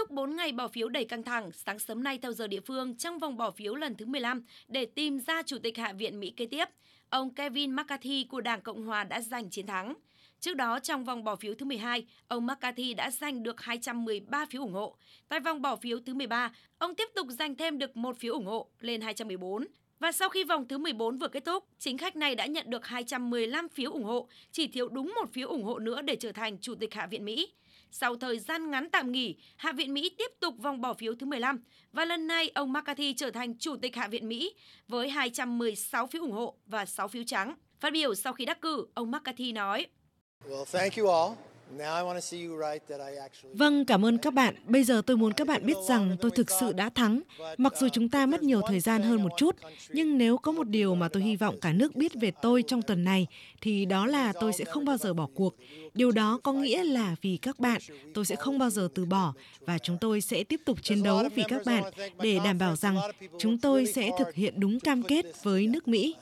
thúc 4 ngày bỏ phiếu đầy căng thẳng, sáng sớm nay theo giờ địa phương trong vòng bỏ phiếu lần thứ 15 để tìm ra Chủ tịch Hạ viện Mỹ kế tiếp, ông Kevin McCarthy của Đảng Cộng Hòa đã giành chiến thắng. Trước đó, trong vòng bỏ phiếu thứ 12, ông McCarthy đã giành được 213 phiếu ủng hộ. Tại vòng bỏ phiếu thứ 13, ông tiếp tục giành thêm được một phiếu ủng hộ lên 214. Và sau khi vòng thứ 14 vừa kết thúc, chính khách này đã nhận được 215 phiếu ủng hộ, chỉ thiếu đúng một phiếu ủng hộ nữa để trở thành Chủ tịch Hạ viện Mỹ. Sau thời gian ngắn tạm nghỉ, Hạ viện Mỹ tiếp tục vòng bỏ phiếu thứ 15 và lần này ông McCarthy trở thành Chủ tịch Hạ viện Mỹ với 216 phiếu ủng hộ và 6 phiếu trắng. Phát biểu sau khi đắc cử, ông McCarthy nói: Well, thank you all. Vâng, cảm ơn các bạn. Bây giờ tôi muốn các bạn biết rằng tôi thực sự đã thắng. Mặc dù chúng ta mất nhiều thời gian hơn một chút, nhưng nếu có một điều mà tôi hy vọng cả nước biết về tôi trong tuần này, thì đó là tôi sẽ không bao giờ bỏ cuộc. Điều đó có nghĩa là vì các bạn, tôi sẽ không bao giờ từ bỏ và chúng tôi sẽ tiếp tục chiến đấu vì các bạn để đảm bảo rằng chúng tôi sẽ thực hiện đúng cam kết với nước Mỹ.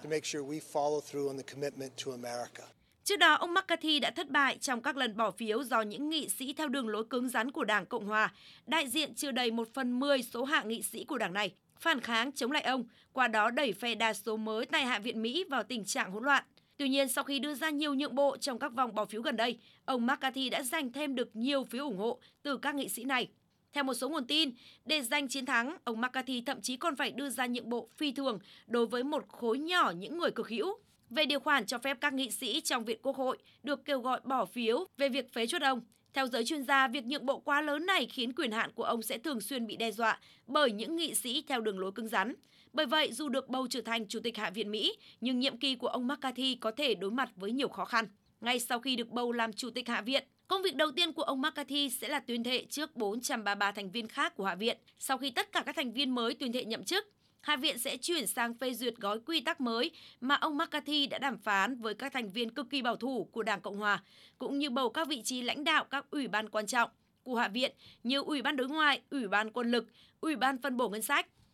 Trước đó, ông McCarthy đã thất bại trong các lần bỏ phiếu do những nghị sĩ theo đường lối cứng rắn của Đảng Cộng Hòa, đại diện chưa đầy một phần 10 số hạng nghị sĩ của đảng này, phản kháng chống lại ông, qua đó đẩy phe đa số mới tại Hạ viện Mỹ vào tình trạng hỗn loạn. Tuy nhiên, sau khi đưa ra nhiều nhượng bộ trong các vòng bỏ phiếu gần đây, ông McCarthy đã giành thêm được nhiều phiếu ủng hộ từ các nghị sĩ này. Theo một số nguồn tin, để giành chiến thắng, ông McCarthy thậm chí còn phải đưa ra nhượng bộ phi thường đối với một khối nhỏ những người cực hữu về điều khoản cho phép các nghị sĩ trong Viện Quốc hội được kêu gọi bỏ phiếu về việc phế chuất ông. Theo giới chuyên gia, việc nhượng bộ quá lớn này khiến quyền hạn của ông sẽ thường xuyên bị đe dọa bởi những nghị sĩ theo đường lối cứng rắn. Bởi vậy, dù được bầu trở thành Chủ tịch Hạ viện Mỹ, nhưng nhiệm kỳ của ông McCarthy có thể đối mặt với nhiều khó khăn. Ngay sau khi được bầu làm Chủ tịch Hạ viện, Công việc đầu tiên của ông McCarthy sẽ là tuyên thệ trước 433 thành viên khác của Hạ viện sau khi tất cả các thành viên mới tuyên thệ nhậm chức. Hạ viện sẽ chuyển sang phê duyệt gói quy tắc mới mà ông McCarthy đã đàm phán với các thành viên cực kỳ bảo thủ của Đảng Cộng Hòa, cũng như bầu các vị trí lãnh đạo các ủy ban quan trọng của Hạ viện như Ủy ban Đối ngoại, Ủy ban Quân lực, Ủy ban Phân bổ Ngân sách.